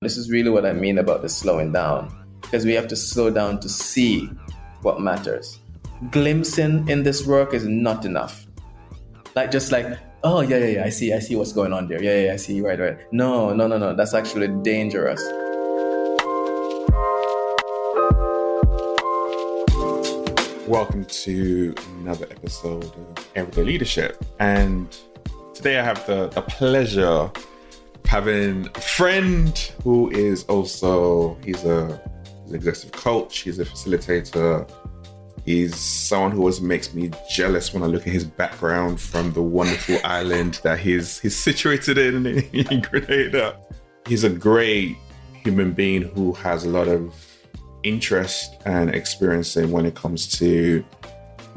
This is really what I mean about the slowing down, because we have to slow down to see what matters. Glimpsing in this work is not enough. Like just like, oh yeah, yeah, yeah, I see, I see what's going on there. Yeah, yeah, I see, right, right. No, no, no, no. That's actually dangerous. Welcome to another episode of Everyday Leadership. And today I have the, the pleasure having a friend who is also he's a he's an executive coach, he's a facilitator, he's someone who always makes me jealous when I look at his background from the wonderful island that he's he's situated in in Grenada. He's a great human being who has a lot of interest and experience in when it comes to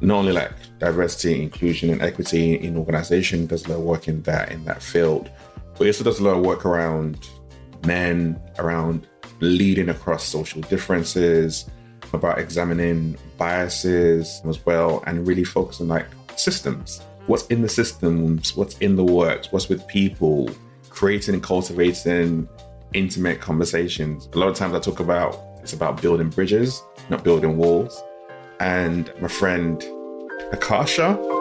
not only like diversity, inclusion, and equity in organization, does a lot of work in that in that field, but he also does a lot of work around men, around leading across social differences, about examining biases as well, and really focusing like systems. What's in the systems? What's in the works? What's with people? Creating and cultivating intimate conversations. A lot of times I talk about it's about building bridges, not building walls. And my friend Akasha.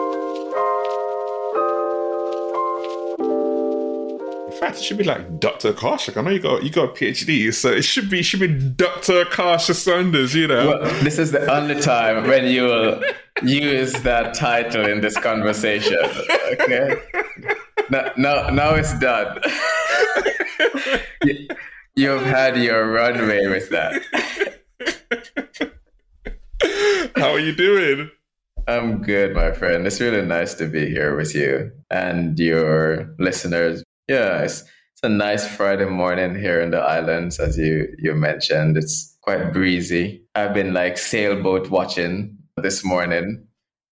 Fact, it should be like Dr. Akasha. I know you got you got a PhD, so it should be it should be Dr. Akasha Saunders, you know. Well, this is the only time when you will use that title in this conversation. Okay. Now, now, now it's done. You've had your runway with that. How are you doing? I'm good, my friend. It's really nice to be here with you and your listeners. Yeah, it's, it's a nice Friday morning here in the islands, as you, you mentioned. It's quite breezy. I've been like sailboat watching this morning.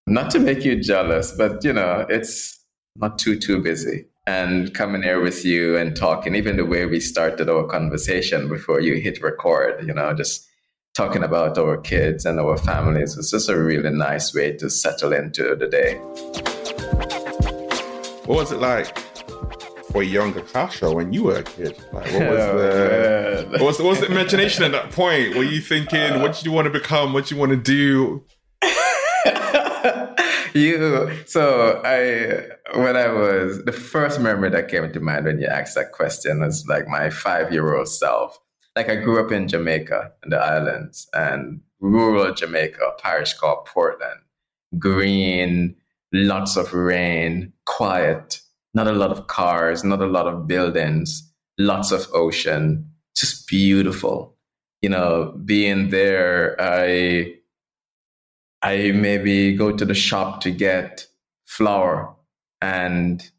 Not to make you jealous, but you know, it's not too, too busy and coming here with you and talking, even the way we started our conversation before you hit record, you know, just talking about our kids and our families was just a really nice way to settle into the day. What was it like for younger Kasha when you were a kid? Like, what was oh, the what was, what was the imagination at that point? Were you thinking, what did you want to become? What did you want to do? you so I when I was the first memory that came to mind when you asked that question was like my five year old self. Like I grew up in Jamaica in the islands and rural Jamaica, a parish called Portland. Green, lots of rain, quiet, not a lot of cars, not a lot of buildings, lots of ocean, just beautiful. You know, being there, I I maybe go to the shop to get flour and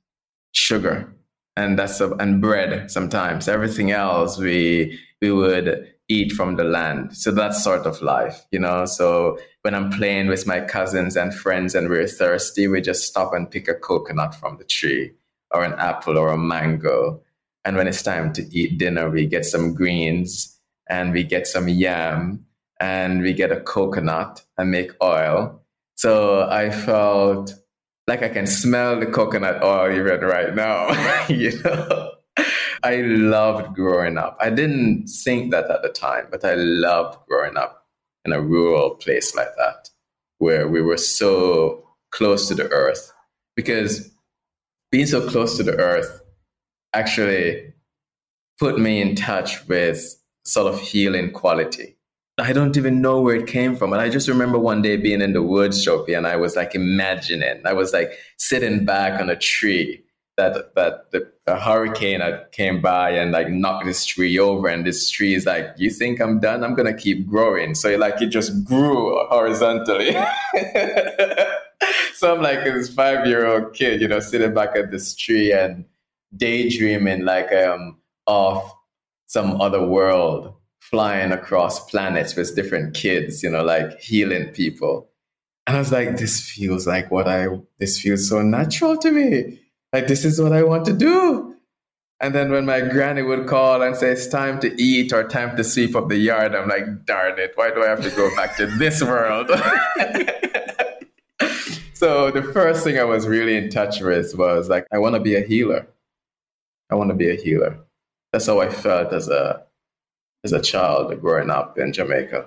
sugar. And that's a, and bread sometimes. Everything else we we would eat from the land. So that's sort of life you know? So when i'm playing with my cousins and friends and we're thirsty we just stop and pick a coconut from the tree or an apple or a mango and when it's time to eat dinner we get some greens and we get some yam and we get a coconut and make oil. So I felt like I can smell the coconut oil even right now. you know, I loved growing up. I didn't think that at the time, but I loved growing up in a rural place like that, where we were so close to the earth. Because being so close to the earth actually put me in touch with sort of healing quality I don't even know where it came from. And I just remember one day being in the woods, Shopi, and I was like imagining. I was like sitting back on a tree that that the, the hurricane had came by and like knocked this tree over, and this tree is like, "You think I'm done? I'm gonna keep growing." So like it just grew horizontally. so I'm like this five year old kid, you know, sitting back at this tree and daydreaming like um of some other world flying across planets with different kids, you know, like healing people. And I was like, this feels like what I, this feels so natural to me. Like, this is what I want to do. And then when my granny would call and say, it's time to eat or time to sweep up the yard, I'm like, darn it, why do I have to go back to this world? so the first thing I was really in touch with was like, I want to be a healer. I want to be a healer. That's how I felt as a as a child growing up in Jamaica.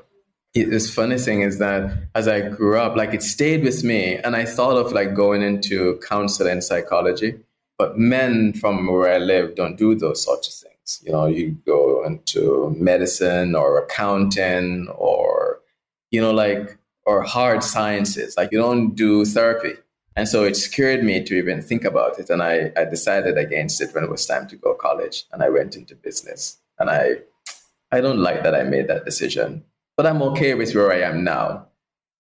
This funny thing is that as I grew up, like it stayed with me, and I thought of like going into counseling psychology. But men from where I live don't do those sorts of things. You know, you go into medicine or accounting or, you know, like, or hard sciences. Like, you don't do therapy. And so it scared me to even think about it. And I, I decided against it when it was time to go college. And I went into business. And I, I don't like that I made that decision, but I'm okay with where I am now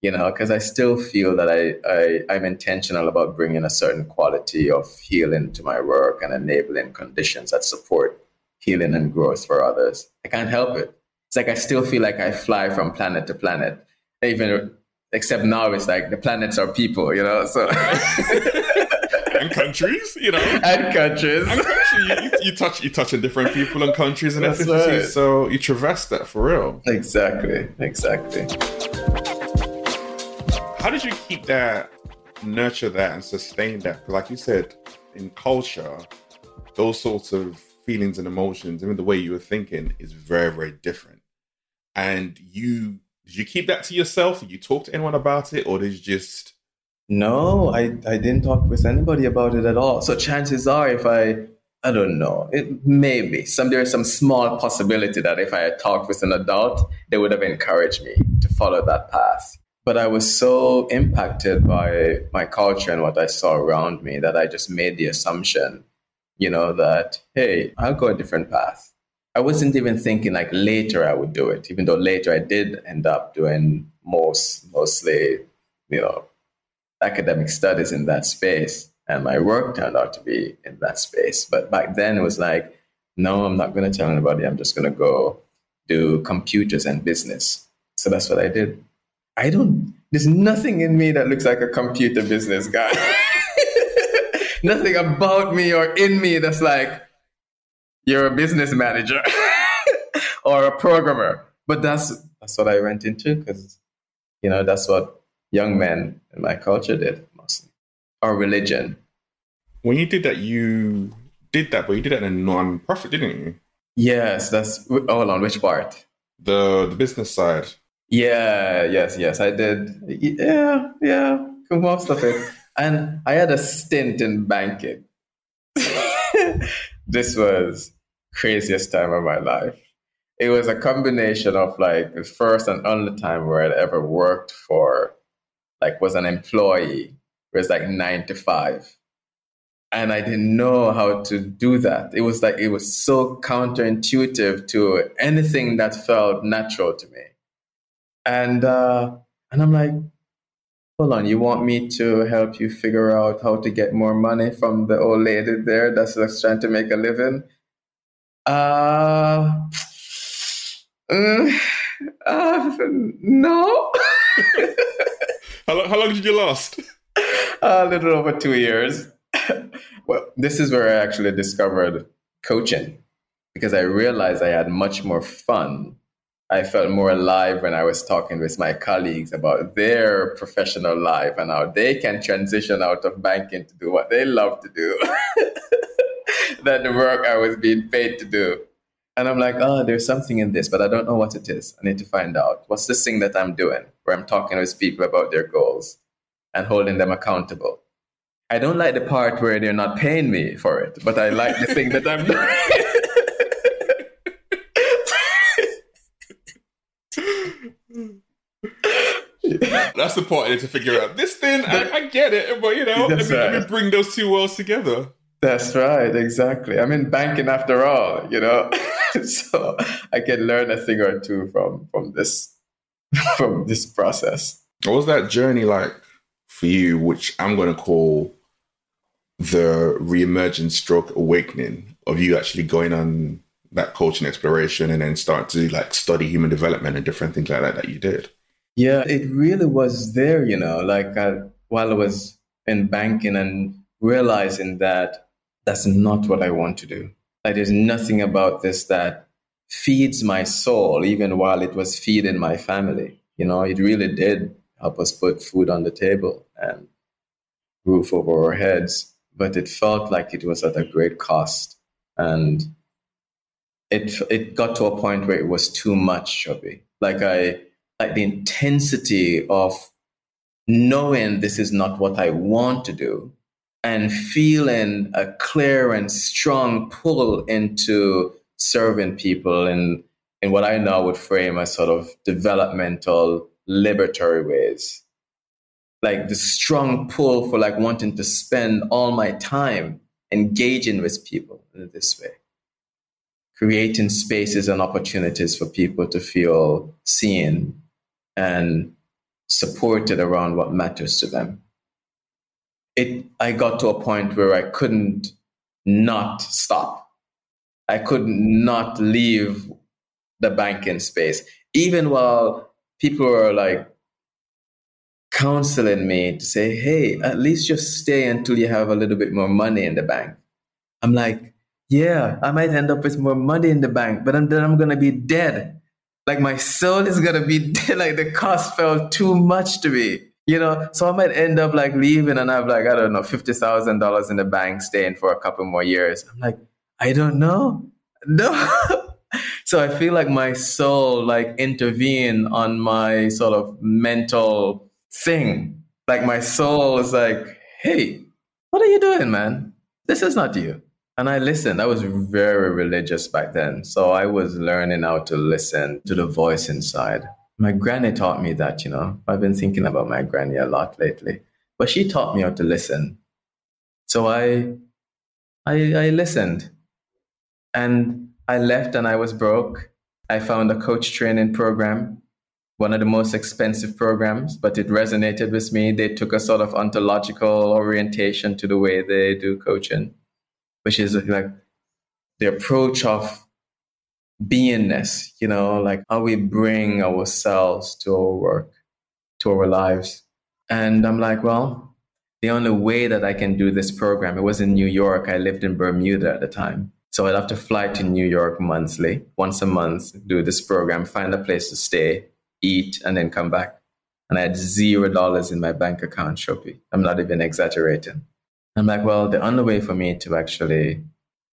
you know, because I still feel that I, I, I'm intentional about bringing a certain quality of healing to my work and enabling conditions that support healing and growth for others. I can't help it. It's like I still feel like I fly from planet to planet, even except now it's like the planets are people, you know. So and countries, you know, and countries. And you, you, touch you touch on different people and countries and everything. Right. So you traverse that for real. Exactly. Exactly how did you keep that, nurture that, and sustain that? Because, like you said, in culture, those sorts of feelings and emotions, even the way you were thinking, is very, very different. And you did you keep that to yourself? Did you talk to anyone about it, or did you just? No, I I didn't talk with anybody about it at all. So chances are, if I I don't know. It maybe some there's some small possibility that if I had talked with an adult, they would have encouraged me to follow that path. But I was so impacted by my culture and what I saw around me that I just made the assumption, you know, that, hey, I'll go a different path. I wasn't even thinking like later I would do it, even though later I did end up doing most, mostly, you know, academic studies in that space. And my work turned out to be in that space. But back then it was like, no, I'm not going to tell anybody. I'm just going to go do computers and business. So that's what I did. I don't, there's nothing in me that looks like a computer business guy. nothing about me or in me that's like, you're a business manager or a programmer. But that's, that's what I went into because, you know, that's what young men in my culture did mostly, or religion. When you did that, you did that, but you did that in a non-profit, didn't you? Yes, that's hold on. Which part? The the business side. Yeah, yes, yes, I did. Yeah, yeah, most of it. And I had a stint in banking. this was craziest time of my life. It was a combination of like the first and only time where I'd ever worked for, like, was an employee. It was like nine to five. And I didn't know how to do that. It was like, it was so counterintuitive to anything that felt natural to me and uh, and I'm like, hold on, you want me to help you figure out how to get more money from the old lady there that's just trying to make a living? Uh, mm, uh no. how, long, how long did you last? A little over two years. well, this is where I actually discovered coaching because I realized I had much more fun I felt more alive when I was talking with my colleagues about their professional life and how they can transition out of banking to do what they love to do than the work I was being paid to do. And I'm like, oh, there's something in this, but I don't know what it is. I need to find out. What's this thing that I'm doing where I'm talking with people about their goals and holding them accountable? I don't like the part where they're not paying me for it, but I like the thing that I'm doing. That's the part I need to figure out. This thing, I, I get it, but you know, let me, right. let me bring those two worlds together. That's right, exactly. I'm in banking after all, you know, so I can learn a thing or two from from this from this process. What was that journey like for you? Which I'm going to call the reemergence stroke awakening of you actually going on that coaching exploration and then start to like study human development and different things like that that you did. Yeah, it really was there, you know, like I, while I was in banking and realizing that that's not what I want to do. Like there's nothing about this that feeds my soul, even while it was feeding my family. You know, it really did help us put food on the table and roof over our heads, but it felt like it was at a great cost. And it it got to a point where it was too much, Shobi. Like I like the intensity of knowing this is not what I want to do and feeling a clear and strong pull into serving people in in what I now would frame as sort of developmental liberatory ways. Like the strong pull for like wanting to spend all my time engaging with people in this way. Creating spaces and opportunities for people to feel seen and supported around what matters to them. It I got to a point where I couldn't not stop. I could not leave the banking space. Even while people were like counseling me to say, hey, at least just stay until you have a little bit more money in the bank. I'm like, yeah, I might end up with more money in the bank, but then I'm to be dead. Like my soul is to be dead. Like the cost felt too much to me, you know? So I might end up like leaving and I have like, I don't know, $50,000 in the bank staying for a couple more years. I'm like, I don't know. No. so I feel like my soul like intervene on my sort of mental thing. Like my soul is like, hey, what are you doing, man? This is not you. And I listened. I was very religious back then. So I was learning how to listen to the voice inside. My granny taught me that, you know. I've been thinking about my granny a lot lately. But she taught me how to listen. So I I, I listened. And I left and I was broke. I found a coach training program, one of the most expensive programs, but it resonated with me. They took a sort of ontological orientation to the way they do coaching, which is like the approach of beingness, you know, like how we bring ourselves to our work, to our lives. And I'm like, well, the only way that I can do this program, it was in New York. I lived in Bermuda at the time. So I'd have to fly to New York monthly, once a month, do this program, find a place to stay, eat, and then come back. And I had zero dollars in my bank account, Shobi. I'm not even exaggerating. I'm like, well, the only way for me to actually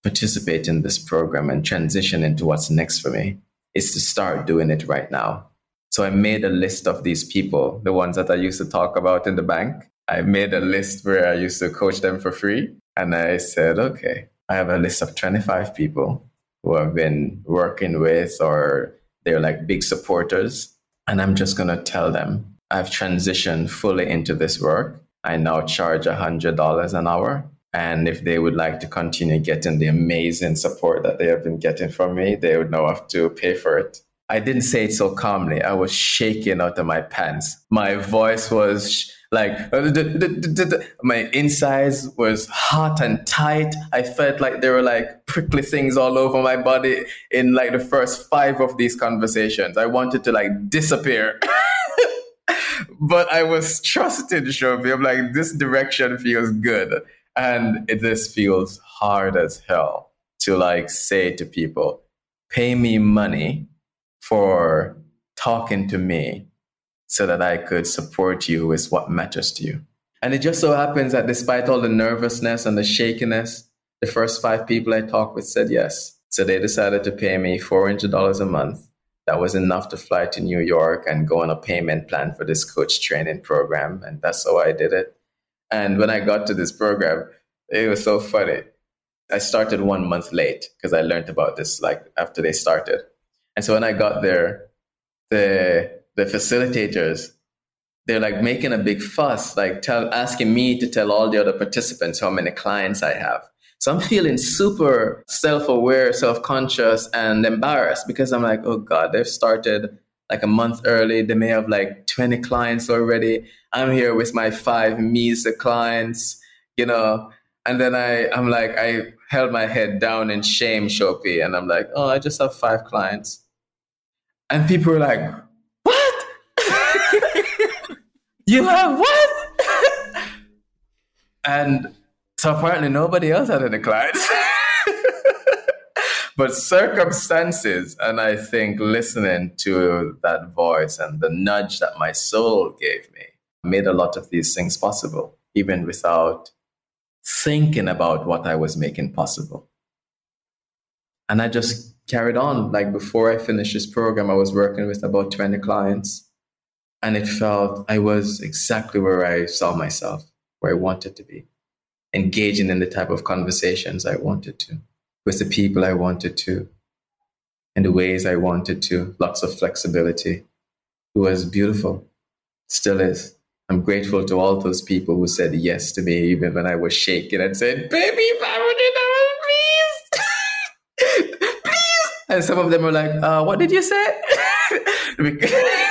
participate in this program and transition into what's next for me is to start doing it right now. So I made a list of these people, the ones that I used to talk about in the bank. I made a list where I used to coach them for free. And I said, okay, I have a list of 25 people who I've been working with or they're like big supporters. And I'm just going to tell them I've transitioned fully into this work. I now charge $100 an hour. And if they would like to continue getting the amazing support that they have been getting from me, they would now have to pay for it. I didn't say it so calmly. I was shaking out of my pants. My voice was like uh, my insides was hot and tight. I felt like there were like prickly things all over my body in like the first five of these conversations. I wanted to like disappear. but I was trusting Shobi. I'm like, this direction feels good. And it just feels hard as hell to like say to people, pay me money for talking to me so that I could support you with what matters to you. And it just so happens that despite all the nervousness and the shakiness, the first five people I talked with said yes. So they decided to pay me $400 a month. That was enough to fly to New York and go on a payment plan for this coach training program. And that's how I did it. And when I got to this program, it was so funny. I started one month late because I learned about this like after they started. And so when I got there, the the facilitators, they're like making a big fuss, like tell, asking me to tell all the other participants how many clients I have. So I'm feeling super self aware, self conscious, and embarrassed because I'm like, oh God, they've started like a month early. They may have like 20 clients already. I'm here with my five Misa clients, you know. And then I, I'm like, I held my head down in shame, Shobi, and I'm like, oh, I just have five clients. And people were like, what? you have what? and so apparently nobody else had any clients. but circumstances, and I think listening to that voice and the nudge that my soul gave me made a lot of these things possible, even without thinking about what I was making possible. And I just carried on. Like before I finished this program, I was working with about 20 clients. And it felt I was exactly where I saw myself, where I wanted to be, engaging in the type of conversations I wanted to, with the people I wanted to, in the ways I wanted to, lots of flexibility. It was beautiful, still is. I'm grateful to all those people who said yes to me, even when I was shaking and said, Baby, please. please. And some of them were like, uh, What did you say?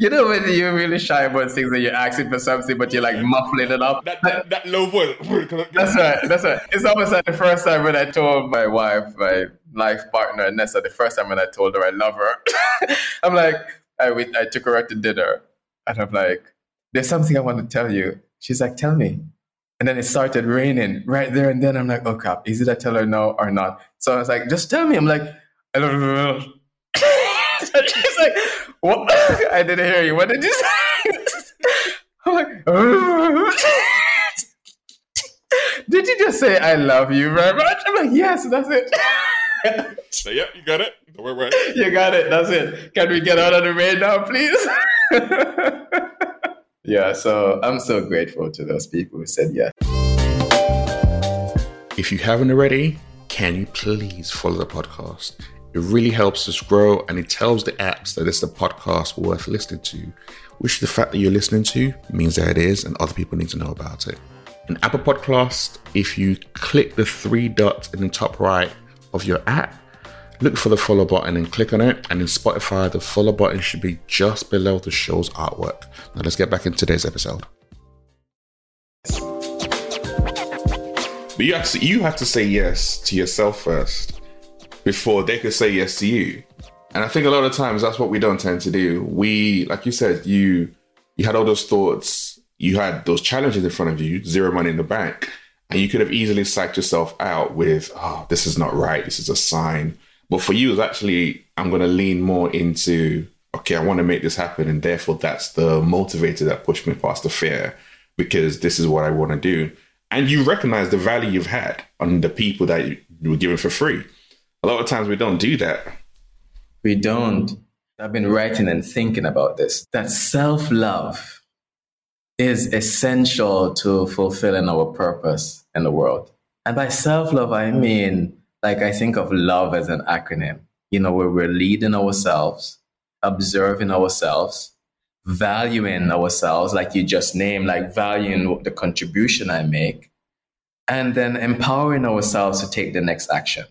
you know when you're really shy about things and you're asking for something, but you're like muffling it up. That, that, that low voice. that's right. That's right. It's almost like the first time when I told my wife, my life partner Nessa, the first time when I told her I love her. I'm like, I, I took her out to dinner, and I'm like, "There's something I want to tell you." She's like, "Tell me." And then it started raining right there and then. I'm like, "Oh crap! Is it I tell her no or not?" So I was like, "Just tell me." I'm like, "I love you." She's like, what? I didn't hear you. What did you say? I'm like, did you just say I love you very much? I'm like, yes, that's it. so, yep, you got it. Don't worry You got it. That's it. Can we get out of the rain now, please? yeah, so I'm so grateful to those people who said yes. If you haven't already, can you please follow the podcast? It really helps us grow and it tells the apps that it's a podcast worth listening to, which the fact that you're listening to means that it is and other people need to know about it. In Apple Podcast, if you click the three dots in the top right of your app, look for the follow button and click on it. And in Spotify, the follow button should be just below the show's artwork. Now let's get back in today's episode. But you have to, you have to say yes to yourself first before they could say yes to you. And I think a lot of times that's what we don't tend to do. We, like you said, you you had all those thoughts, you had those challenges in front of you, zero money in the bank, and you could have easily psyched yourself out with, oh, this is not right, this is a sign. But for you, it's actually, I'm going to lean more into, okay, I want to make this happen, and therefore that's the motivator that pushed me past the fear because this is what I want to do. And you recognize the value you've had on the people that you were given for free a lot of times we don't do that. We don't. I've been writing and thinking about this that self love is essential to fulfilling our purpose in the world. And by self love, I mean, like, I think of love as an acronym, you know, where we're leading ourselves, observing ourselves, valuing ourselves, like you just named, like valuing the contribution I make, and then empowering ourselves to take the next action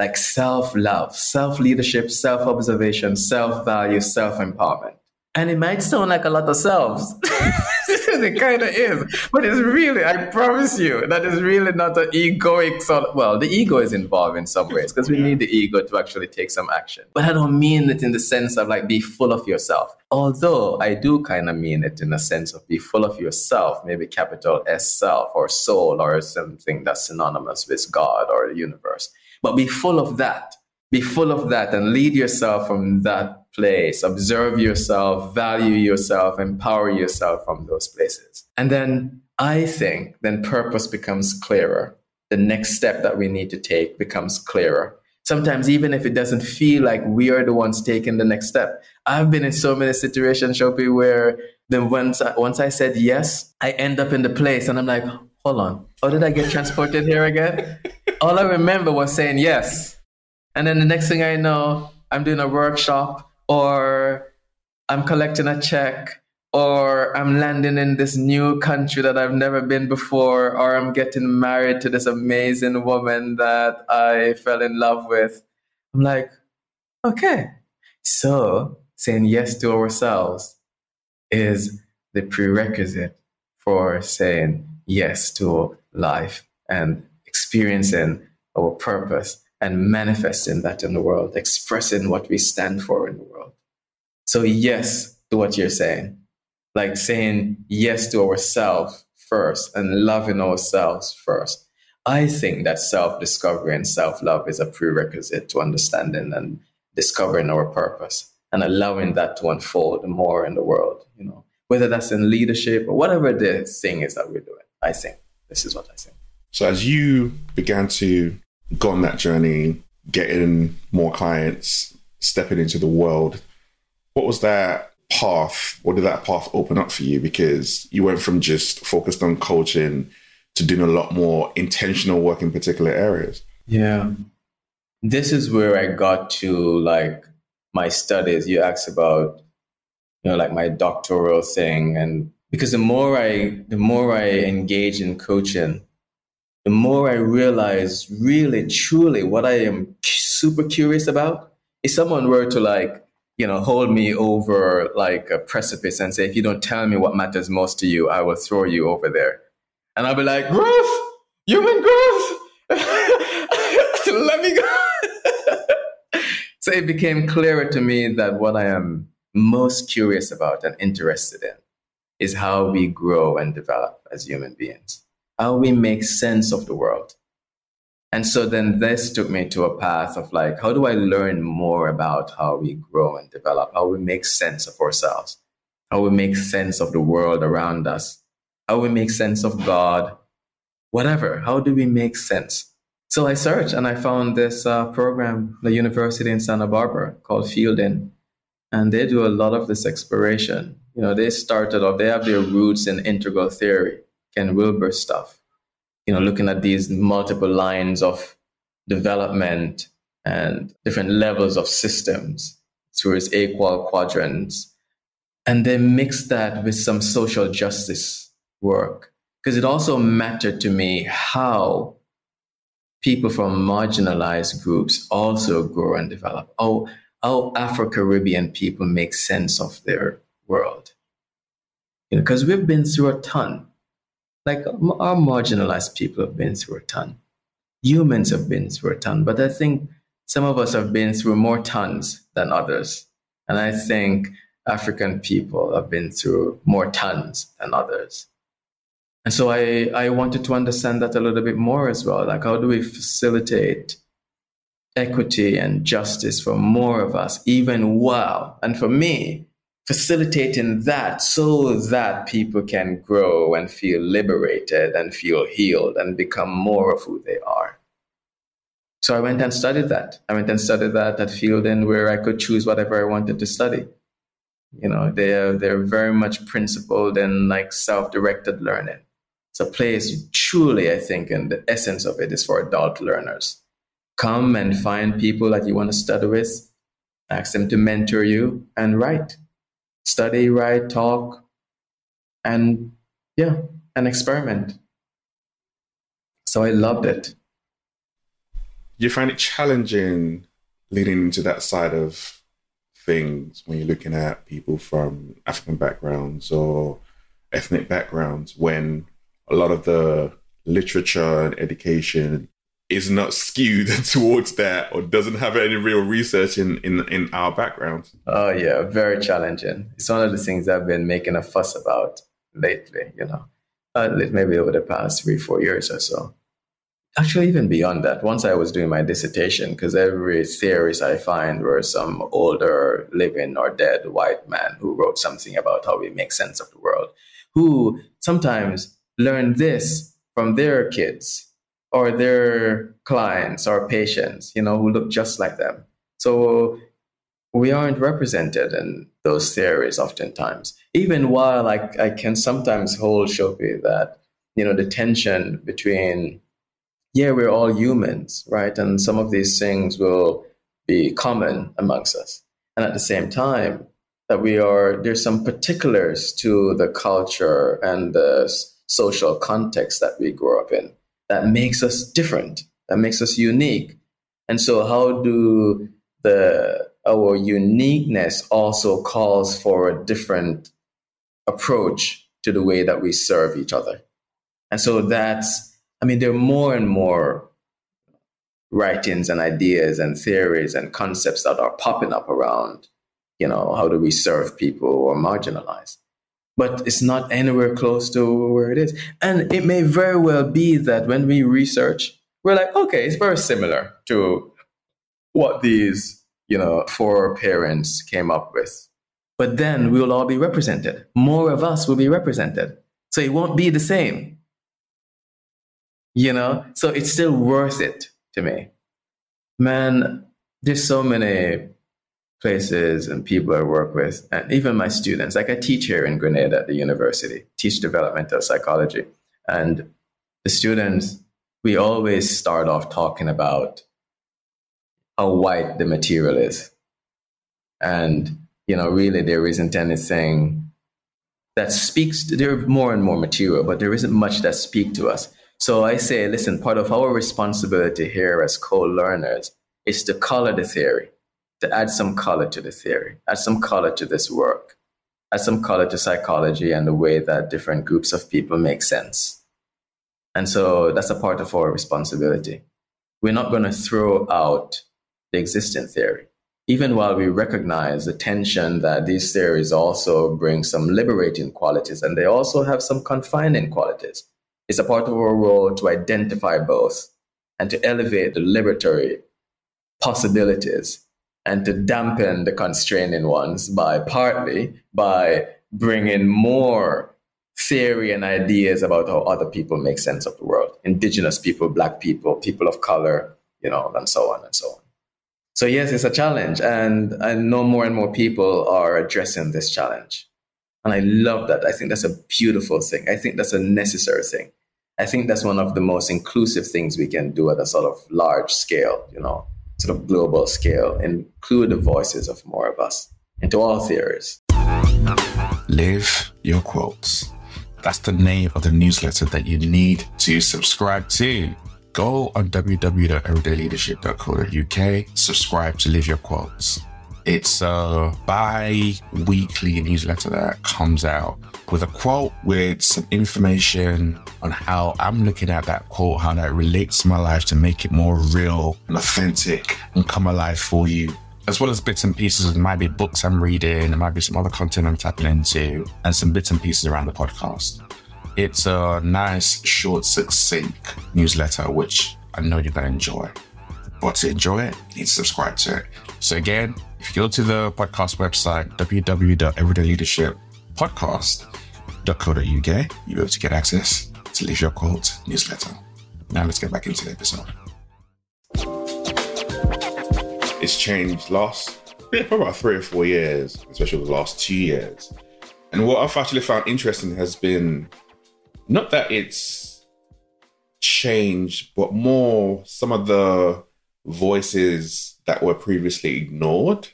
like self love, self leadership, self observation, self value, self empowerment. And it might sound like a lot of selves. it kind of is. But it's really, I promise you, that is really not an egoic sort of, well, the ego is involved in some ways because we need the ego to actually take some action. But I don't mean it in the sense of like be full of yourself. Although I do kind of mean it in a sense of be full of yourself, maybe capital S self or soul or something that's synonymous with God or the universe. But be full of that. Be full of that and lead yourself from that place. Observe yourself, value yourself, empower yourself from those places. And then I think then purpose becomes clearer. The next step that we need to take becomes clearer. Sometimes, even if it doesn't feel like we are the ones taking the next step, I've been in so many situations, Shopi, where then once I, once I said yes, I end up in the place and I'm like, hold on, how did I get transported here again? all I remember was saying yes. And then the next thing I know, I'm doing a workshop or I'm collecting a check or I'm landing in this new country that I've never been before or I'm getting married to this amazing woman that I fell in love with. I'm like, okay. So saying yes to ourselves is the prerequisite for saying yes to life and experiencing our purpose and manifesting that in the world, expressing what we stand for in the world. So, yes to what you're saying, like saying yes to ourselves first and loving ourselves first. I think that self discovery and self love is a prerequisite to understanding and discovering our purpose and allowing that to unfold more in the world, you know, whether that's in leadership or whatever the thing is that we're doing. I think this is what I think. So as you began to go on that journey, getting more clients, stepping into the world. What was that path? What did that path open up for you? Because you went from just focused on coaching to doing a lot more intentional work in particular areas. Yeah. This is where I got to like my studies. You asked about, you know, like my doctoral thing. And because the more I, the more I engage in coaching, the more I realize really, truly what I am super curious about. If someone were to like, you know, hold me over like a precipice and say, if you don't tell me what matters most to you, I will throw you over there. And I'll be like, growth, human growth. Let me go. so it became clearer to me that what I am most curious about and interested in is how we grow and develop as human beings how we make sense of the world. And so then this took me to a path of like, how do I learn more about how we grow and develop, how we make sense of ourselves, how we make sense of the world around us, how we make sense of God, whatever. How do we make sense? So I searched and I found this uh, program, the university in Santa Barbara called Fielding. And they do a lot of this exploration. You know, they started off, they have their roots in integral theory Ken Wilber stuff. You know, looking at these multiple lines of development and different levels of systems through its equal quadrants. And they mix that with some social justice work. Because it also mattered to me how people from marginalized groups also grow and develop. How, how Afro Caribbean people make sense of their world. You know, because we've been through a ton. Like our marginalized people have been through a ton. Humans have been through a ton, but I think some of us have been through more tons than others. And I think African people have been through more tons than others. And so I, I wanted to understand that a little bit more as well. Like, how do we facilitate equity and justice for more of us, even while, and for me, facilitating that so that people can grow and feel liberated and feel healed and become more of who they are. So I went and studied that. I went and studied that at Fielding where I could choose whatever I wanted to study. You know, they're, they're very much principled in like self-directed learning. It's a place truly, I think, and the essence of it is for adult learners. Come and find people that you want to study with, ask them to mentor you and write study, write, talk, and yeah, and experiment. So I loved it. You find it challenging leading into that side of things when you're looking at people from African backgrounds or ethnic backgrounds when a lot of the literature and education is not skewed towards that or doesn't have any real research in, in, in our background. Oh, yeah, very challenging. It's one of the things I've been making a fuss about lately, you know, uh, maybe over the past three, four years or so. Actually, even beyond that, once I was doing my dissertation, because every theorist I find were some older, living or dead white man who wrote something about how we make sense of the world, who sometimes learned this from their kids or their clients or patients, you know, who look just like them. So we aren't represented in those theories oftentimes. Even while I, I can sometimes hold Shopi that, you know, the tension between, yeah, we're all humans, right? And some of these things will be common amongst us. And at the same time, that we are, there's some particulars to the culture and the social context that we grow up in that makes us different, that makes us unique. And so, how do the our uniqueness also calls for a different approach to the way that we serve each other? And so that's, I mean, there are more and more writings and ideas and theories and concepts that are popping up around, you know, how do we serve people who are marginalized? But it's not anywhere close to where it is. And it may very well be that when we research, we're like, okay, it's very similar to what these, you know, four parents came up with. But then we'll all be represented. More of us will be represented. So it won't be the same. You know? So it's still worth it to me. Man, there's so many places and people I work with, and even my students. Like I teach here in Grenada at the university, teach developmental psychology. And the students, we always start off talking about how white the material is. And, you know, really there isn't anything that speaks, to, there are more and more material, but there isn't much that speak to us. So I say, listen, part of our responsibility here as co-learners is to color the theory, to add some color to the theory, add some color to this work, add some color to psychology and the way that different groups of people make sense. And so that's a part of our responsibility. We're not going to throw out the existing theory, even while we recognize the tension that these theories also bring some liberating qualities and they also have some confining qualities. It's a part of our role to identify both and to elevate the liberatory possibilities and to dampen the constraining ones by partly by bringing more theory and ideas about how other people make sense of the world. Indigenous people black people people of color you know and so on and so on. So yes it's a challenge and i know more and more people are addressing this challenge. And i love that. I think that's a beautiful thing. I think that's a necessary thing. I think that's one of the most inclusive things we can do at a sort of large scale you know sort of global scale, include the voices of more of us into all theories. Live your quotes. That's the name of the newsletter that you need to subscribe to. Go on www.everydayleadership.co.uk, subscribe to Live Your Quotes. It's a bi weekly newsletter that comes out with a quote with some information on how I'm looking at that quote, how that relates to my life to make it more real and authentic and come alive for you. As well as bits and pieces, it might be books I'm reading, it might be some other content I'm tapping into, and some bits and pieces around the podcast. It's a nice, short, succinct newsletter, which I know you're going to enjoy. But to enjoy it, you need to subscribe to it. So again, if you go to the podcast website, www.everydayleadershippodcast.co.uk, you'll be able to get access to Live Your Quote newsletter. Now let's get back into the episode. It's changed last, yeah, for about three or four years, especially the last two years. And what I've actually found interesting has been not that it's changed, but more some of the voices that were previously ignored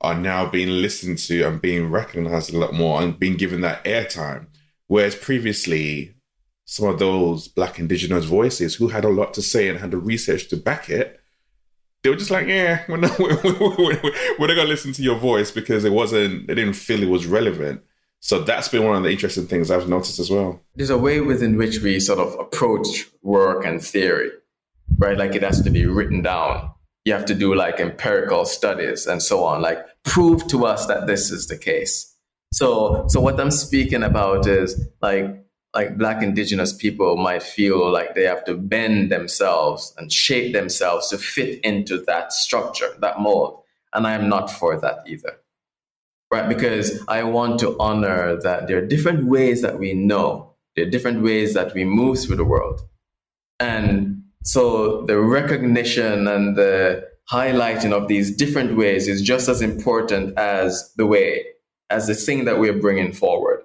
are now being listened to and being recognized a lot more and being given that airtime. Whereas previously, some of those Black Indigenous voices who had a lot to say and had the research to back it, they were just like, yeah, we're not, we're, not going to listen to your voice because it wasn't, they didn't feel it was relevant. So that's been one of the interesting things I've noticed as well. There's a way within which we sort of approach work and theory right? Like it has to be written down. You have to do like empirical studies and so on. Like prove to us that this is the case. So, so what I'm speaking about is like like black indigenous people might feel like they have to bend themselves and shape themselves to fit into that structure, that mold. And I am not for that either. Right? Because I want to honor that there are different ways that we know, there are different ways that we move through the world. And so the recognition and the highlighting of these different ways is just as important as the way, as the thing that we're bringing forward.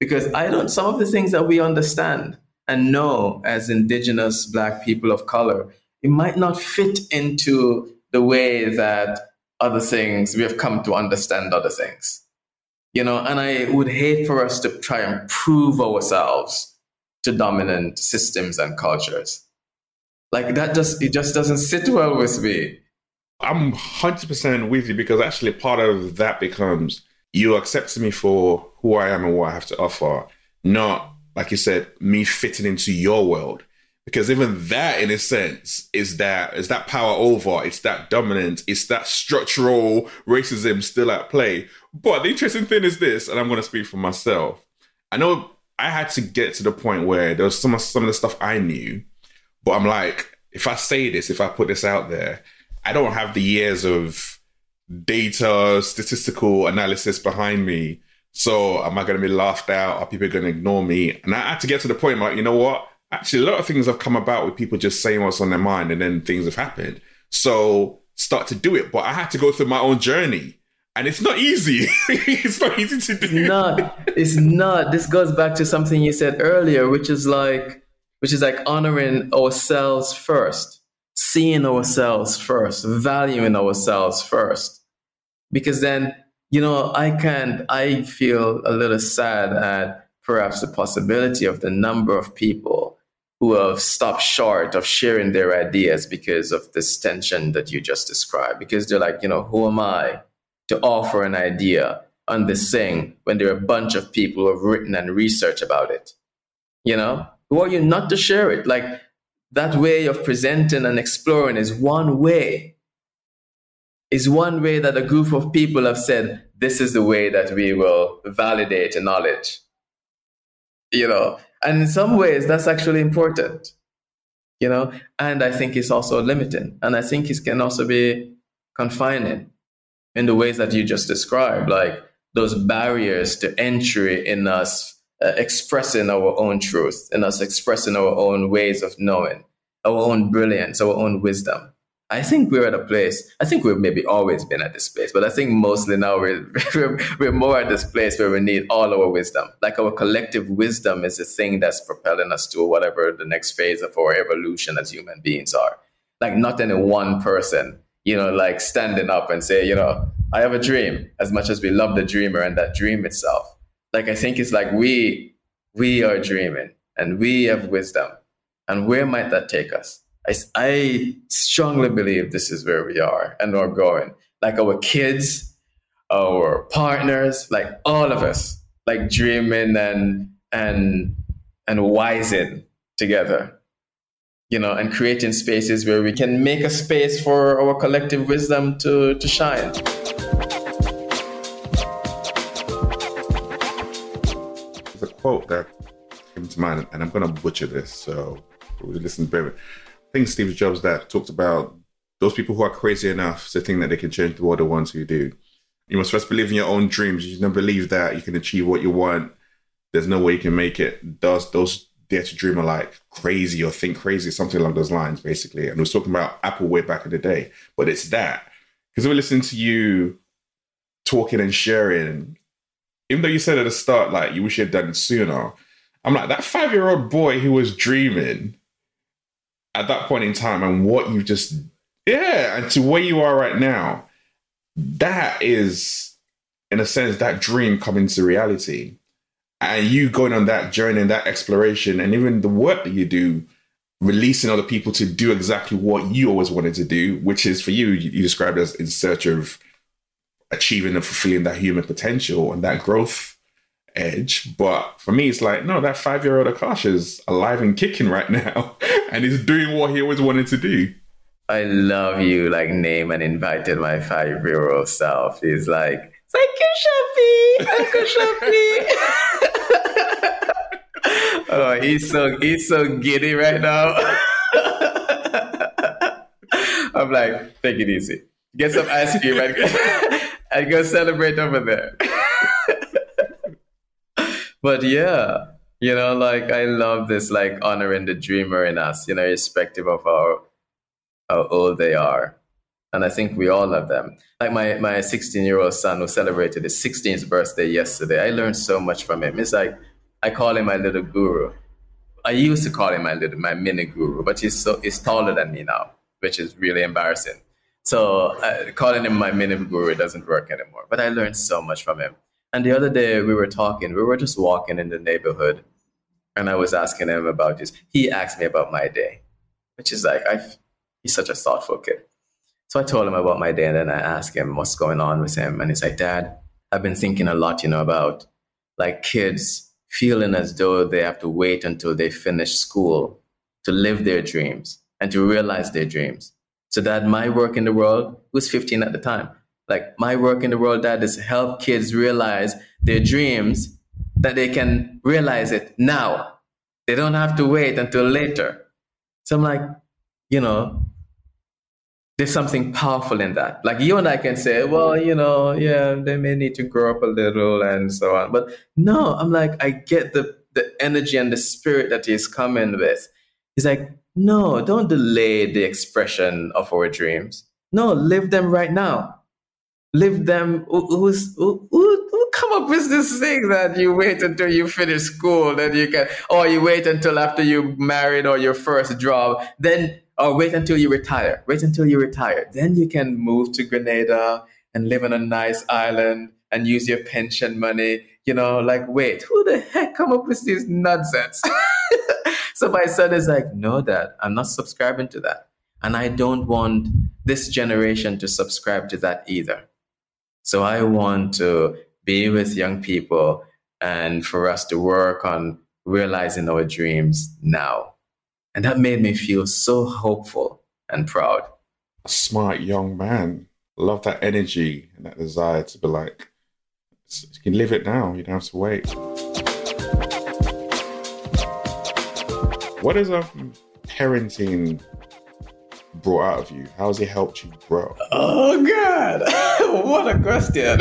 Because I don't, some of the things that we understand and know as indigenous black people of color, it might not fit into the way that other things we have come to understand other things. You know, and I would hate for us to try and prove ourselves to dominant systems and cultures. Like that just it just doesn't sit well with me. I'm 100% with you because actually part of that becomes you accepting me for who I am and what I have to offer, not like you said, me fitting into your world. Because even that, in a sense, is that is that power over. It's that dominance. It's that structural racism still at play. But the interesting thing is this, and I'm going to speak for myself. I know I had to get to the point where there was some some of the stuff I knew but I'm like, if I say this, if I put this out there, I don't have the years of data, statistical analysis behind me. So am I going to be laughed out? Are people going to ignore me? And I had to get to the point, like, you know what? Actually, a lot of things have come about with people just saying what's on their mind, and then things have happened. So start to do it. But I had to go through my own journey. And it's not easy. it's not easy to do. Not. It's not. This goes back to something you said earlier, which is like which is like honoring ourselves first, seeing ourselves first, valuing ourselves first. Because then, you know, I can't I feel a little sad at perhaps the possibility of the number of people who have stopped short of sharing their ideas because of this tension that you just described. Because they're like, you know, who am I to offer an idea on this thing when there are a bunch of people who have written and researched about it? You know, who are you not to share it? Like that way of presenting and exploring is one way. Is one way that a group of people have said, this is the way that we will validate knowledge. You know, and in some ways, that's actually important, you know, and I think it's also limiting. And I think it can also be confining in the ways that you just described, like those barriers to entry in us uh, expressing our own truth, and us expressing our own ways of knowing, our own brilliance, our own wisdom. I think we're at a place, I think we've maybe always been at this place, but I think mostly now we're, we're, we're, more at this place where we need all our wisdom. Like our collective wisdom is the thing that's propelling us to whatever the next phase of our evolution as human beings are. Like not any one person, you know, like standing up and say, you know, I have a dream as much as we love the dreamer and that dream itself. Like I think it's like we, we are dreaming and we have wisdom. And where might that take us? I, I strongly believe this is where we are and we're going. Like our kids, our partners, like all of us, like dreaming and and and wising together, you know, and creating spaces where we can make a space for our collective wisdom to to shine. Quote that came to mind, and I'm going to butcher this, so listen very I think Steve Jobs that talked about those people who are crazy enough to think that they can change the world are the ones who do. You must first believe in your own dreams. You don't believe that you can achieve what you want. There's no way you can make it. Those those dare to dream are like crazy or think crazy, something along those lines, basically. And we was talking about Apple way back in the day, but it's that because we're listening to you talking and sharing. Even though you said at the start like you wish you had done it sooner, I'm like that five year old boy who was dreaming at that point in time and what you just yeah and to where you are right now that is in a sense that dream coming to reality. And you going on that journey and that exploration and even the work that you do releasing other people to do exactly what you always wanted to do which is for you you described as in search of achieving and fulfilling that human potential and that growth edge. But for me, it's like, no, that five year old Akasha is alive and kicking right now and he's doing what he always wanted to do. I love you, like, name and invited my five year old self. He's like, thank you, Shafi, Uncle Shafi. oh, he's so he's so giddy right now. I'm like, take it easy. Get some ice cream and and go celebrate over there but yeah, you know, like I love this, like honoring the dreamer in us, you know, irrespective of how how old they are. And I think we all love them. Like my my 16 year old son who celebrated his 16th birthday yesterday. I learned so much from him. It's like I call him my little guru. I used to call him my little my mini guru, but he's so he's taller than me now, which is really embarrassing. So uh, calling him my mini guru doesn't work anymore. But I learned so much from him. And the other day we were talking, we were just walking in the neighborhood, and I was asking him about this. He asked me about my day, which is like, I, he's such a thoughtful kid. So I told him about my day, and then I asked him what's going on with him. And he's like, Dad, I've been thinking a lot, you know, about like kids feeling as though they have to wait until they finish school to live their dreams and to realize their dreams. So that my work in the world was 15 at the time like my work in the world that is help kids realize their dreams that they can realize it now. They don't have to wait until later. So i'm like you know there's something powerful in that. Like you and i can say well you know yeah they may need to grow up a little and so on. But no i'm like i get the the energy and the spirit that he's coming with. He's like No, don't delay the expression of our dreams. No, live them right now. Live them. Who's, who, who, who come up with this thing that you wait until you finish school, then you can, or you wait until after you married or your first job, then, or wait until you retire. Wait until you retire. Then you can move to Grenada and live on a nice island and use your pension money. You know, like, wait, who the heck come up with these nonsense? so my son is like, no, dad, I'm not subscribing to that. And I don't want this generation to subscribe to that either. So I want to be with young people and for us to work on realizing our dreams now. And that made me feel so hopeful and proud. A smart young man. Love that energy and that desire to be like, you can live it now. You don't have to wait. What is a um, parenting brought out of you? How has it helped you grow? Oh God, what a question!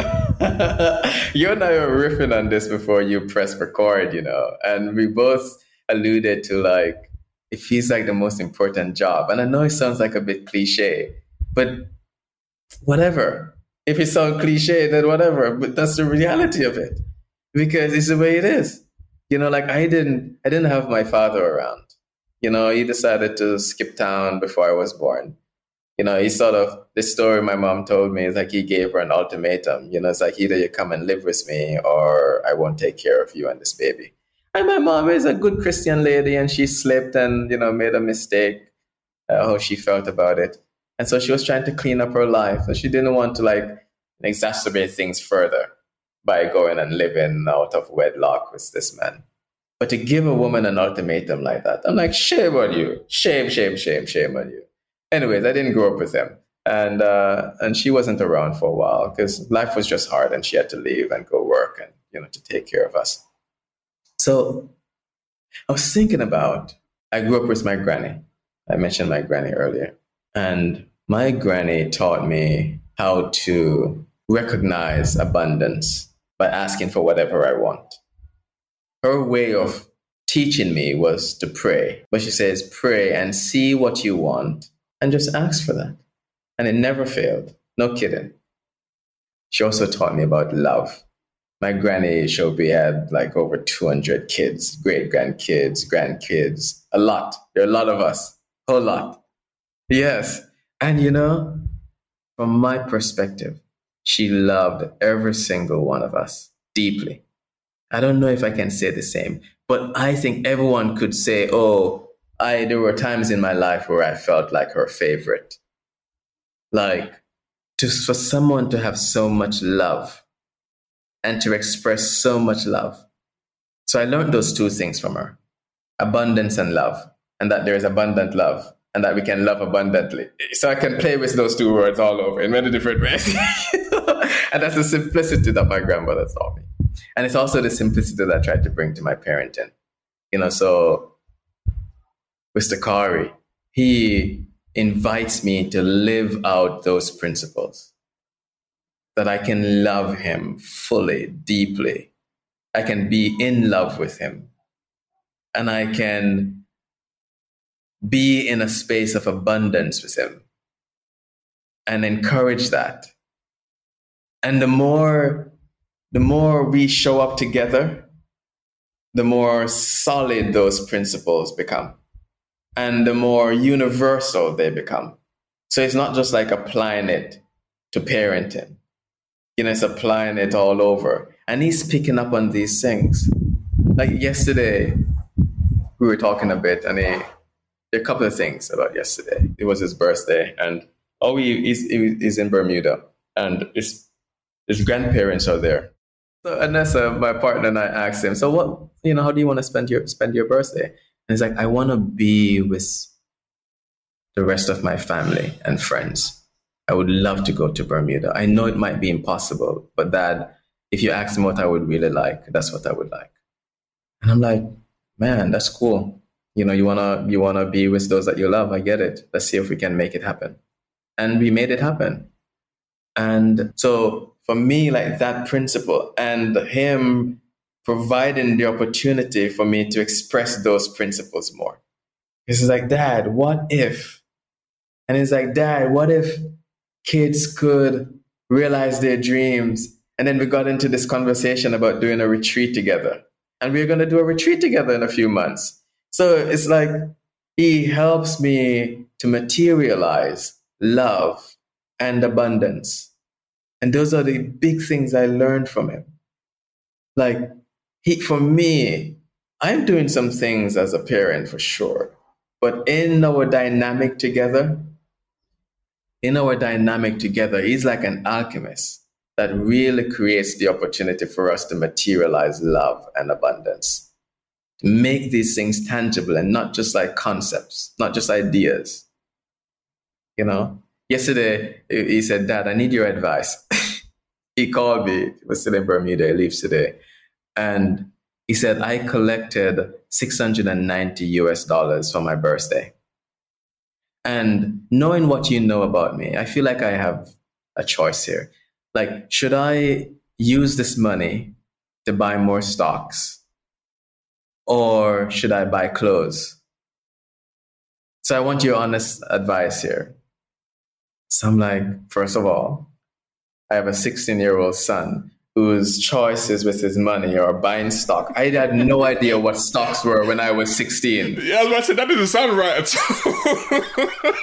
you and I were riffing on this before you press record, you know, and we both alluded to like it feels like the most important job. And I know it sounds like a bit cliche, but whatever. If it sounds cliche, then whatever. But that's the reality of it. Because it's the way it is. You know, like I didn't I didn't have my father around. You know, he decided to skip town before I was born. You know, he sort of, the story my mom told me is like he gave her an ultimatum. You know, it's like either you come and live with me or I won't take care of you and this baby. And my mom is a good Christian lady and she slipped and, you know, made a mistake, uh, how she felt about it. And so she was trying to clean up her life. So she didn't want to like exacerbate things further by going and living out of wedlock with this man. But to give a woman an ultimatum like that, I'm like, shame on you. Shame, shame, shame, shame on you. Anyways, I didn't grow up with him. And, uh, and she wasn't around for a while because life was just hard and she had to leave and go work and, you know, to take care of us. So I was thinking about, I grew up with my granny. I mentioned my granny earlier. And my granny taught me how to recognize abundance by asking for whatever I want her way of teaching me was to pray. But she says, pray and see what you want and just ask for that. And it never failed. No kidding. She also taught me about love. My granny Shobi had like over 200 kids, great grandkids, grandkids, a lot. There are a lot of us, a whole lot. Yes. And you know, from my perspective, she loved every single one of us deeply. I don't know if I can say the same, but I think everyone could say, oh, I, there were times in my life where I felt like her favorite. Like, to, for someone to have so much love and to express so much love. So I learned those two things from her abundance and love, and that there is abundant love, and that we can love abundantly. So I can play with those two words all over in many different ways. and that's the simplicity that my grandmother taught me. And it's also the simplicity that I tried to bring to my parenting. You know, so Mr. Kari, he invites me to live out those principles. That I can love him fully, deeply. I can be in love with him. And I can be in a space of abundance with him and encourage that. And the more the more we show up together, the more solid those principles become and the more universal they become. So it's not just like applying it to parenting, you know, it's applying it all over. And he's picking up on these things. Like yesterday, we were talking a bit, and he, there are a couple of things about yesterday. It was his birthday, and oh, he, he's, he's in Bermuda, and his, his grandparents are there. So Anessa, uh, my partner, and I asked him, "So what? You know, how do you want to spend your spend your birthday?" And he's like, "I want to be with the rest of my family and friends. I would love to go to Bermuda. I know it might be impossible, but that if you ask me what I would really like, that's what I would like." And I'm like, "Man, that's cool. You know, you wanna you wanna be with those that you love. I get it. Let's see if we can make it happen." And we made it happen. And so for me, like that principle and him providing the opportunity for me to express those principles more. He's like, Dad, what if? And he's like, Dad, what if kids could realize their dreams? And then we got into this conversation about doing a retreat together. And we're going to do a retreat together in a few months. So it's like he helps me to materialize love and abundance. And those are the big things I learned from him. Like, he, for me, I'm doing some things as a parent for sure. But in our dynamic together, in our dynamic together, he's like an alchemist that really creates the opportunity for us to materialize love and abundance. To make these things tangible and not just like concepts, not just ideas. You know, yesterday he said, Dad, I need your advice. he called me, he was still in Bermuda, he leaves today. And he said, I collected 690 US dollars for my birthday. And knowing what you know about me, I feel like I have a choice here. Like, should I use this money to buy more stocks or should I buy clothes? So I want your honest advice here. So I'm like, first of all, I have a 16 year old son whose choices with his money or buying stock. I had no idea what stocks were when I was 16. Yeah, I was about to say, that doesn't sound right.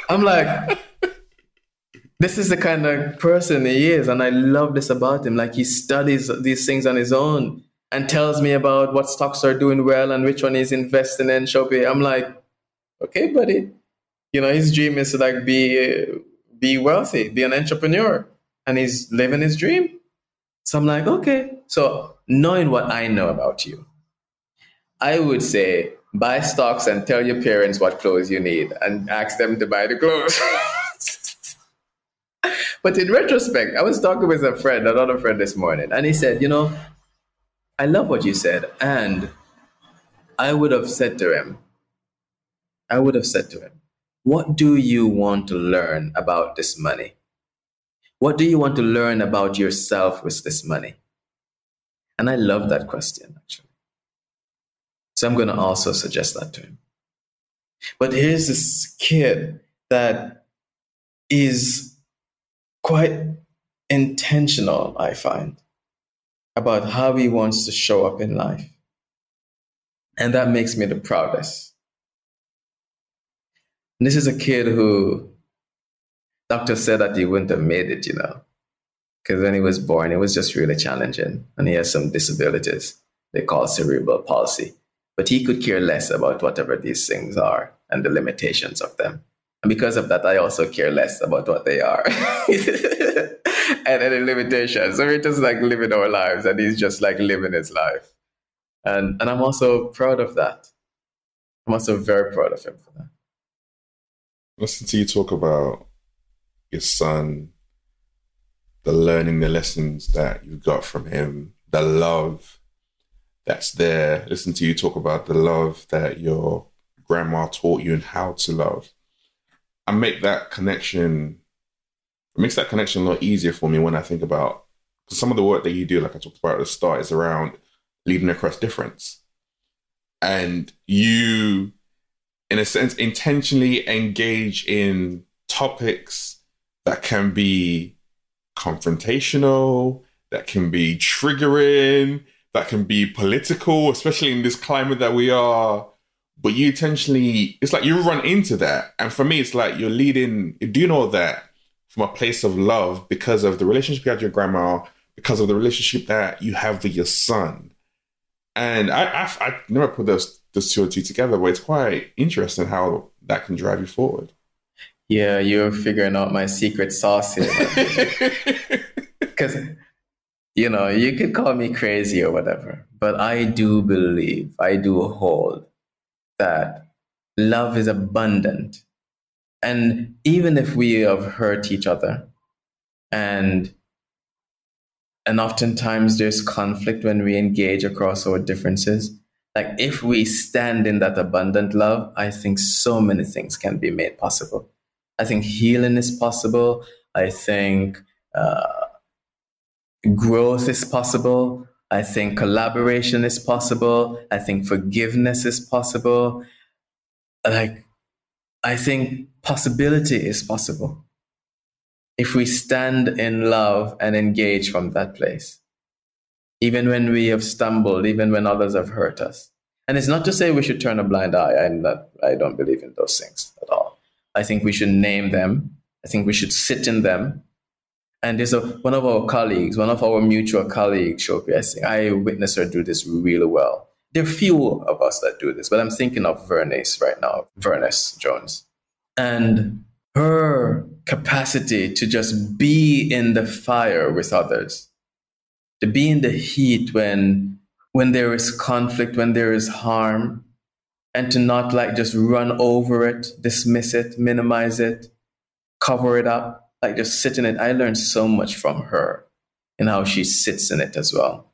I'm like, this is the kind of person he is. And I love this about him. Like he studies these things on his own and tells me about what stocks are doing well and which one he's investing in. Shopee. I'm like, okay, buddy. You know, his dream is to like be, be wealthy, be an entrepreneur. And he's living his dream so I'm like, okay. So knowing what I know about you, I would say buy stocks and tell your parents what clothes you need and ask them to buy the clothes. but in retrospect, I was talking with a friend, another friend this morning, and he said, you know, I love what you said. And I would have said to him, I would have said to him, what do you want to learn about this money? What do you want to learn about yourself with this money? And I love that question, actually. So I'm going to also suggest that to him. But here's this kid that is quite intentional, I find, about how he wants to show up in life. And that makes me the proudest. And this is a kid who doctor said that he wouldn't have made it, you know, because when he was born, it was just really challenging. And he has some disabilities they call cerebral palsy. But he could care less about whatever these things are and the limitations of them. And because of that, I also care less about what they are and any limitations. So we're just like living our lives, and he's just like living his life. And, and I'm also proud of that. I'm also very proud of him for that. Listen to you talk about your son, the learning the lessons that you got from him, the love that's there. Listen to you talk about the love that your grandma taught you and how to love. And make that connection, it makes that connection a lot easier for me when I think about some of the work that you do, like I talked about at the start, is around leading across difference. And you, in a sense, intentionally engage in topics that can be confrontational, that can be triggering, that can be political, especially in this climate that we are. But you intentionally, it's like you run into that. And for me, it's like you're leading, you do know that from a place of love because of the relationship you had with your grandma, because of the relationship that you have with your son. And I, I, I never put those, those two or two together, but it's quite interesting how that can drive you forward. Yeah, you're figuring out my secret sauce here. Because, you know, you could call me crazy or whatever, but I do believe, I do hold that love is abundant. And even if we have hurt each other, and and oftentimes there's conflict when we engage across our differences. Like if we stand in that abundant love, I think so many things can be made possible. I think healing is possible. I think uh, growth is possible. I think collaboration is possible. I think forgiveness is possible. Like I think possibility is possible if we stand in love and engage from that place, even when we have stumbled, even when others have hurt us. And it's not to say we should turn a blind eye. I'm not, I don't believe in those things at all. I think we should name them. I think we should sit in them. And there's a, one of our colleagues, one of our mutual colleagues, Shopi, I think I witnessed her do this really well. There are few of us that do this, but I'm thinking of Vernice right now, Vernice Jones. And her capacity to just be in the fire with others, to be in the heat when when there is conflict, when there is harm, and to not like just run over it, dismiss it, minimize it, cover it up, like just sit in it. I learned so much from her and how she sits in it as well.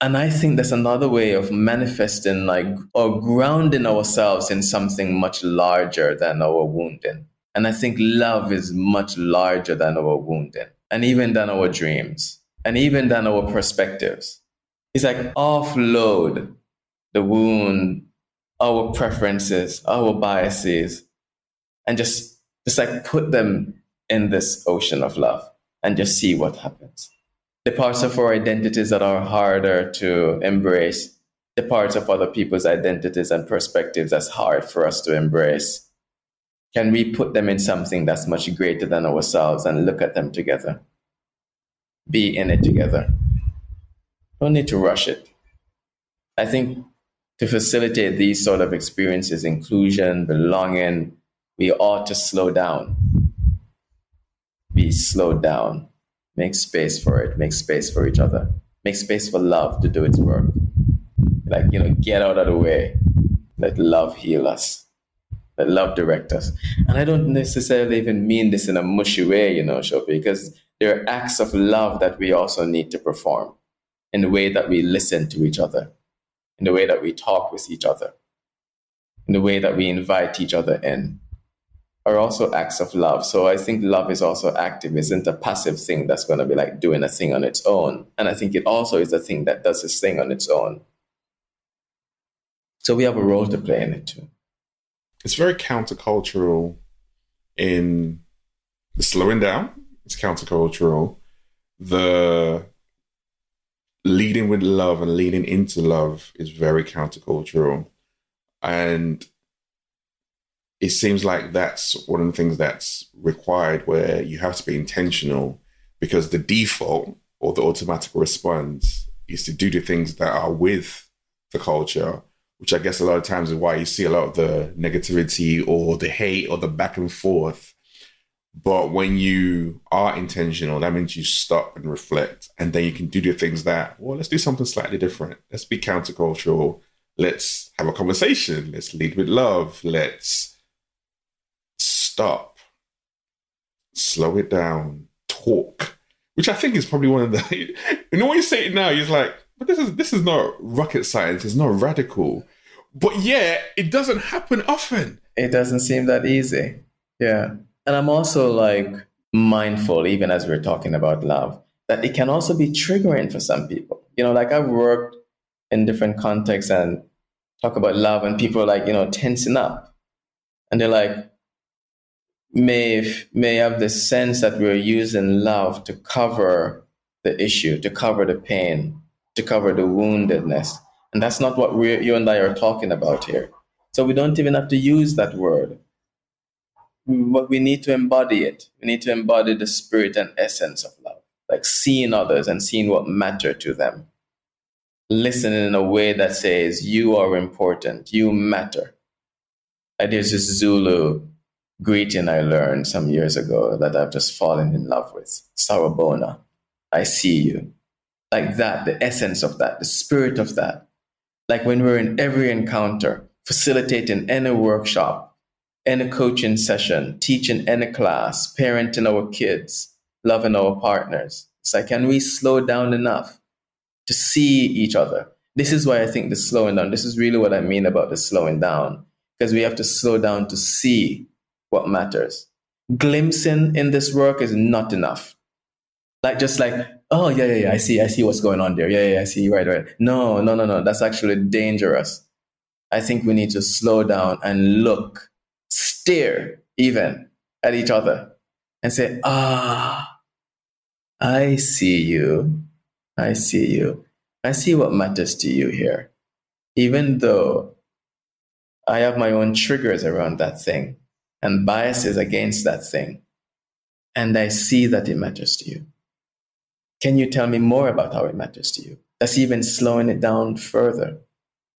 And I think that's another way of manifesting like or grounding ourselves in something much larger than our wounding. And I think love is much larger than our wounding and even than our dreams and even than our perspectives. It's like offload the wound, our preferences, our biases, and just just like put them in this ocean of love and just see what happens. The parts of our identities that are harder to embrace, the parts of other people's identities and perspectives that's hard for us to embrace can we put them in something that's much greater than ourselves and look at them together? Be in it together. Don't need to rush it. I think to facilitate these sort of experiences, inclusion, belonging, we ought to slow down. Be slowed down. Make space for it. Make space for each other. Make space for love to do its work. Like, you know, get out of the way. Let love heal us Let love direct us. And I don't necessarily even mean this in a mushy way, you know, Shopi, because there are acts of love that we also need to perform in the way that we listen to each other, in the way that we talk with each other, in the way that we invite each other in, are also acts of love. So I think love is also active, isn't a passive thing that's going to be like doing a thing on its own. And I think it also is a thing that does its thing on its own. So we have a role to play in it too it's very countercultural in the slowing down. It's countercultural. The leading with love and leading into love is very countercultural. And it seems like that's one of the things that's required where you have to be intentional because the default or the automatic response is to do the things that are with the culture which I guess a lot of times is why you see a lot of the negativity or the hate or the back and forth. But when you are intentional, that means you stop and reflect, and then you can do the things that, well, let's do something slightly different. Let's be countercultural. Let's have a conversation. Let's lead with love. Let's stop, slow it down, talk, which I think is probably one of the, you know, when you say it now, you're like, but this is this is not rocket science. It's not radical. But yeah, it doesn't happen often. It doesn't seem that easy. Yeah. And I'm also like mindful, even as we're talking about love, that it can also be triggering for some people. You know, like I've worked in different contexts and talk about love, and people are like, you know, tensing up. And they're like, may, may have the sense that we're using love to cover the issue, to cover the pain, to cover the woundedness. And that's not what you and I are talking about here. So we don't even have to use that word. But we need to embody it. We need to embody the spirit and essence of love, like seeing others and seeing what matter to them. Listening in a way that says, You are important, you matter. There's this Zulu greeting I learned some years ago that I've just fallen in love with. Sawubona. I see you like that, the essence of that, the spirit of that. Like when we're in every encounter, facilitating any workshop, any coaching session, teaching in a class, parenting our kids, loving our partners. It's like, can we slow down enough to see each other? This is why I think the slowing down, this is really what I mean about the slowing down, because we have to slow down to see what matters. Glimpsing in this work is not enough. Like, just like oh yeah, yeah, yeah, I see, I see what's going on there. Yeah, yeah, I see, right, right. No, no, no, no. That's actually dangerous. I think we need to slow down and look stare even at each other and say, Ah, I see you. I see you. I see what matters to you here. Even though I have my own triggers around that thing and biases against that thing, and I see that it matters to you. Can you tell me more about how it matters to you? That's even slowing it down further.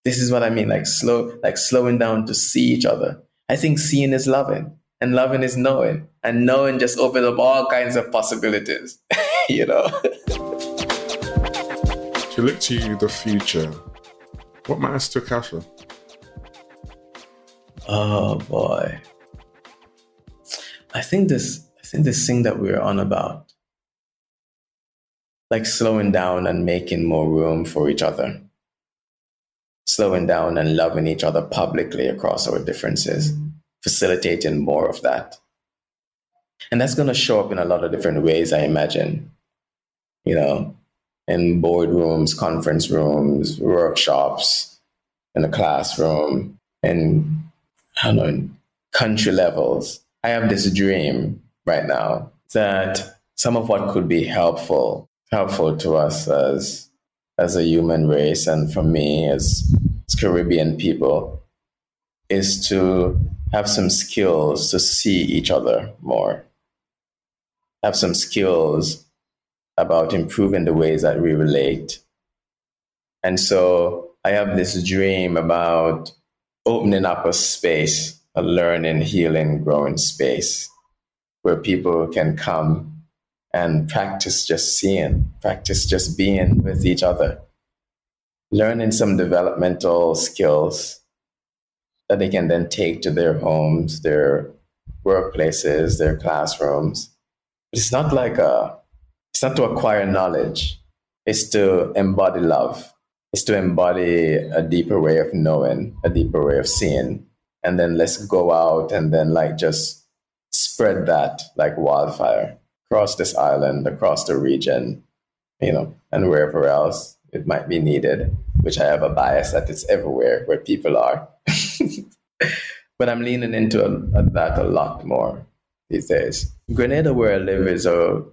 This is what I mean, like slow, like slowing down to see each other. I think seeing is loving, and loving is knowing, and knowing just opens up all kinds of possibilities. you know. to look to the future, what matters to Akasha? Oh boy. I think this I think this thing that we're on about. Like slowing down and making more room for each other. Slowing down and loving each other publicly across our differences. Facilitating more of that. And that's going to show up in a lot of different ways, I imagine. You know, in boardrooms, conference rooms, workshops, in the classroom, in, I don't know, country levels. I have this dream right now that some of what could be helpful, helpful to us as, as a human race and for me as Caribbean people is to have some skills to see each other more, have some skills about improving the ways that we relate. And so I have this dream about opening up a space, a learning, healing, growing space where people can come and practice just seeing, practice just being with each other, learning some developmental skills that they can then take to their homes, their workplaces, their classrooms. It's not like a it's not to acquire knowledge, it's to embody love. It's to embody a deeper way of knowing, a deeper way of seeing. And then let's go out and then like just spread that like wildfire across this island, across the region, you know, and wherever else it might be needed, which I have a bias that it's everywhere where people are. but I'm leaning into a, a, that a lot more these days. Grenada, where I live, is a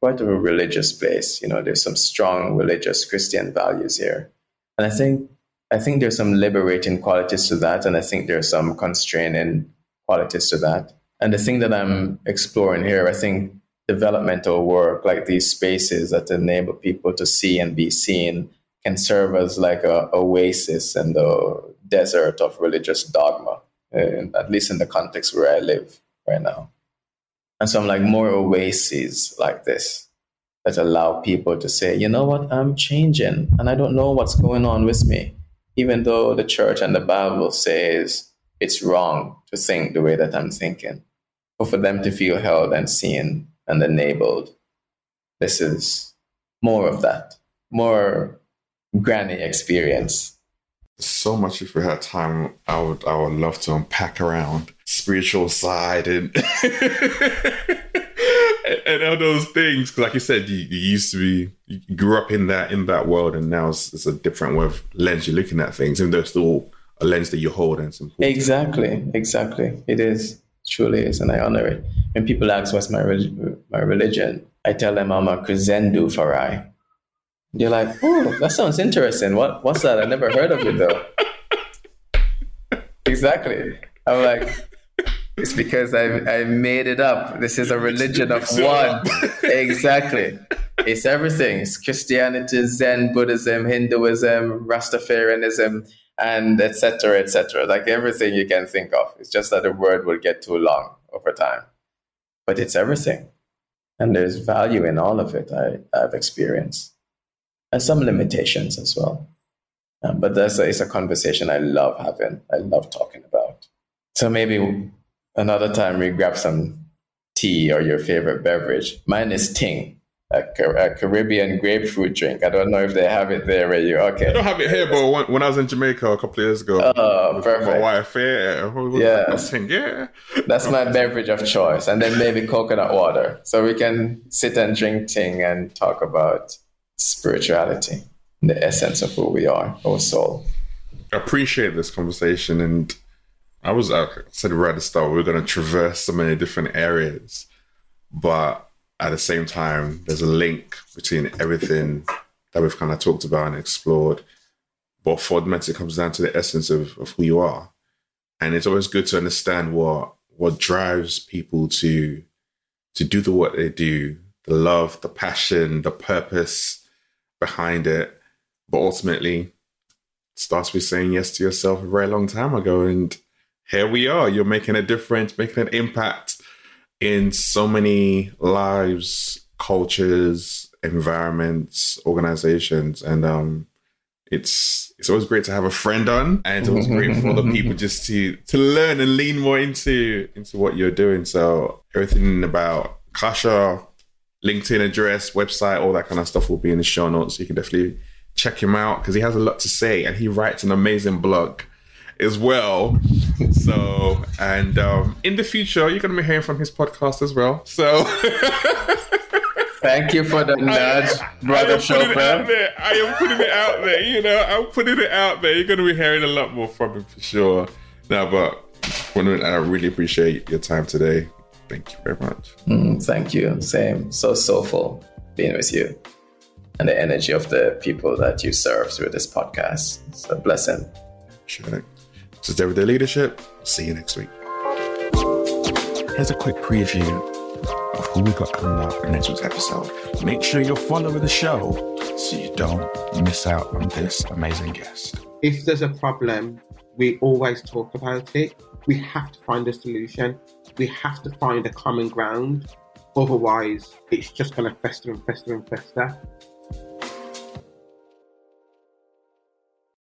quite a religious place. You know, there's some strong religious Christian values here, and I think I think there's some liberating qualities to that, and I think there's some constraining qualities to that. And the thing that I'm exploring here, I think developmental work, like these spaces that enable people to see and be seen, can serve as like a oasis in the desert of religious dogma, uh, at least in the context where I live right now. And so I'm like more oases like this that allow people to say, you know what, I'm changing and I don't know what's going on with me. Even though the church and the Bible says it's wrong to think the way that I'm thinking. But for them to feel held and seen and enabled, this is more of that, more granny experience. So much if we had time, I would I would love to unpack around spiritual side and and all those things. Like you said, you, you, used to be, you grew up in that in that world, and now it's, it's, a different way of lens you're looking at things, and there's still a lens that you hold, and it's important. Exactly, exactly. It is, truly is, and I honor it. When people ask what's my my religion, I tell them I'm a Krizendu Farai. They're like, "Oh, that sounds interesting. What what's that? I never heard of it though." exactly. I'm like, it's because I I made it up. This is a religion of one. exactly. It's everything. It's Christianity, Zen, Buddhism, Hinduism, Rastafarianism, and etc. etc. Like everything you can think of. It's just that the word will get too long over time. But it's everything. And there's value in all of it, I, I've experienced. And some limitations as well. Um, but that's a, it's a conversation I love having. I love talking about. So maybe another time we grab some tea or your favorite beverage. Mine is Ting, a, a, Caribbean grapefruit drink. I don't know if they have it there where you okay. I don't have it here, but when, when I was in Jamaica a couple of years ago, oh, perfect. My wife, yeah, yeah, Ting, yeah. That's my beverage of choice, and then maybe coconut water, so we can sit and drink Ting and talk about spirituality, the essence of who we are, our soul. I appreciate this conversation and I was I said right at the start we are going to traverse so many different areas, but at the same time, there's a link between everything that we've kind of talked about and explored. But fundamentally, it comes down to the essence of, of who you are, and it's always good to understand what what drives people to to do the work they do, the love, the passion, the purpose behind it. But ultimately, starts with saying yes to yourself a very long time ago. And here we are. You're making a difference, making an impact in so many lives, cultures, environments, organizations. And um it's it's always great to have a friend on and it's always great for the people just to to learn and lean more into into what you're doing. So everything about Kasha, LinkedIn address, website, all that kind of stuff will be in the show notes. So you can definitely check him out because he has a lot to say and he writes an amazing blog as well. so, and um, in the future, you're going to be hearing from his podcast as well. So, thank you for the nudge, I, brother I Chopin. I am putting it out there. You know, I'm putting it out there. You're going to be hearing a lot more from him for sure. Now, but I really appreciate your time today. Thank you very much. Mm, thank you. Same. So soulful being with you and the energy of the people that you serve through this podcast. It's a blessing. Sure. This is Everyday Leadership. See you next week. Here's a quick preview of who we got coming up in next week's episode. Make sure you're following the show so you don't miss out on this amazing guest. If there's a problem, we always talk about it. We have to find a solution we have to find a common ground. Otherwise, it's just going to fester and fester and fester.